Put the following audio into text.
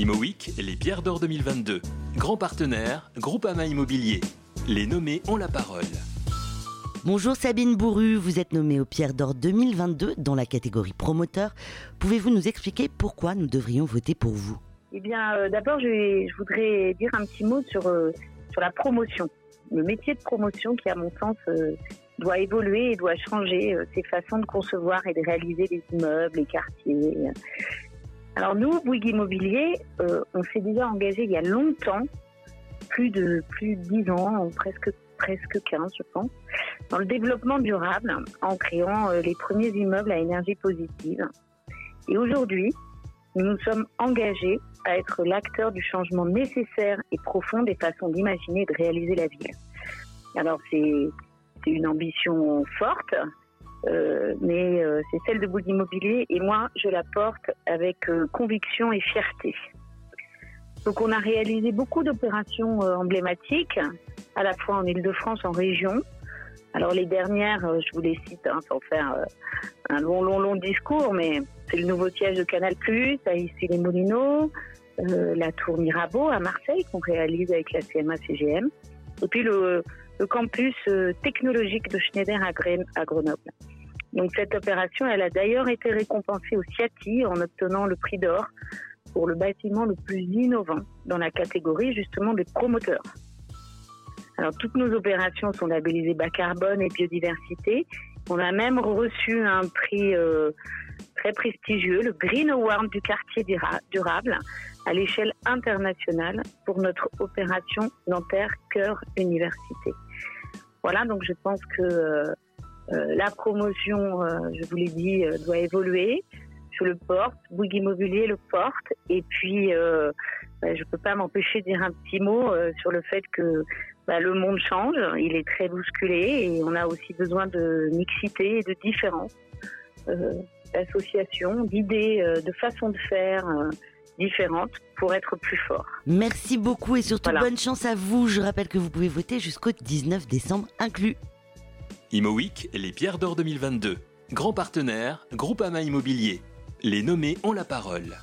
ImoWeek, les pierres d'or 2022. Grand partenaire, Groupama Immobilier. Les nommés ont la parole. Bonjour Sabine Bourru, vous êtes nommée aux Pierres d'Or 2022 dans la catégorie promoteur. Pouvez-vous nous expliquer pourquoi nous devrions voter pour vous? Eh bien, euh, d'abord, je, voudrais dire un petit mot sur, euh, sur la promotion. Le métier de promotion qui, à mon sens, euh, doit évoluer et doit changer euh, ses façons de concevoir et de réaliser les immeubles, les quartiers. Alors nous, Bouygues Immobilier, euh, on s'est déjà engagé il y a longtemps, plus de plus de 10 ans, presque presque 15 je pense, dans le développement durable en créant euh, les premiers immeubles à énergie positive. Et aujourd'hui, nous nous sommes engagés à être l'acteur du changement nécessaire et profond des façons d'imaginer et de réaliser la ville. Alors c'est une ambition forte, euh, mais euh, c'est celle de Bouygues Immobilier et moi je la porte avec euh, conviction et fierté. Donc on a réalisé beaucoup d'opérations euh, emblématiques, à la fois en Ile-de-France, en région. Alors les dernières, euh, je vous les cite hein, sans faire un long, long, long discours, mais c'est le nouveau siège de Canal+, à Issy-les-Moulineaux, la tour Mirabeau à Marseille qu'on réalise avec la CMA-CGM, et puis le, le campus technologique de Schneider à Grenoble. Donc cette opération, elle a d'ailleurs été récompensée au CIATI en obtenant le prix d'or pour le bâtiment le plus innovant dans la catégorie justement des promoteurs. Alors toutes nos opérations sont labellisées bas carbone et biodiversité. On a même reçu un prix euh, très prestigieux, le Green Award du quartier dura- durable à l'échelle internationale pour notre opération Nanterre Cœur Université. Voilà, donc je pense que euh, la promotion, euh, je vous l'ai dit, euh, doit évoluer. Je le porte, Bouygues Immobilier le porte, et puis euh, bah, je peux pas m'empêcher de dire un petit mot euh, sur le fait que bah, le monde change, il est très bousculé, et on a aussi besoin de mixité et de différence, euh, d'associations, d'idées, euh, de façons de faire euh, différentes pour être plus fort. Merci beaucoup et surtout Voilà. bonne chance à vous. Je rappelle que vous pouvez voter jusqu'au 19 décembre inclus. ImoWeek, les pierres d'or 2022. Grand partenaire, Groupama Immobilier. Les nommés ont la parole.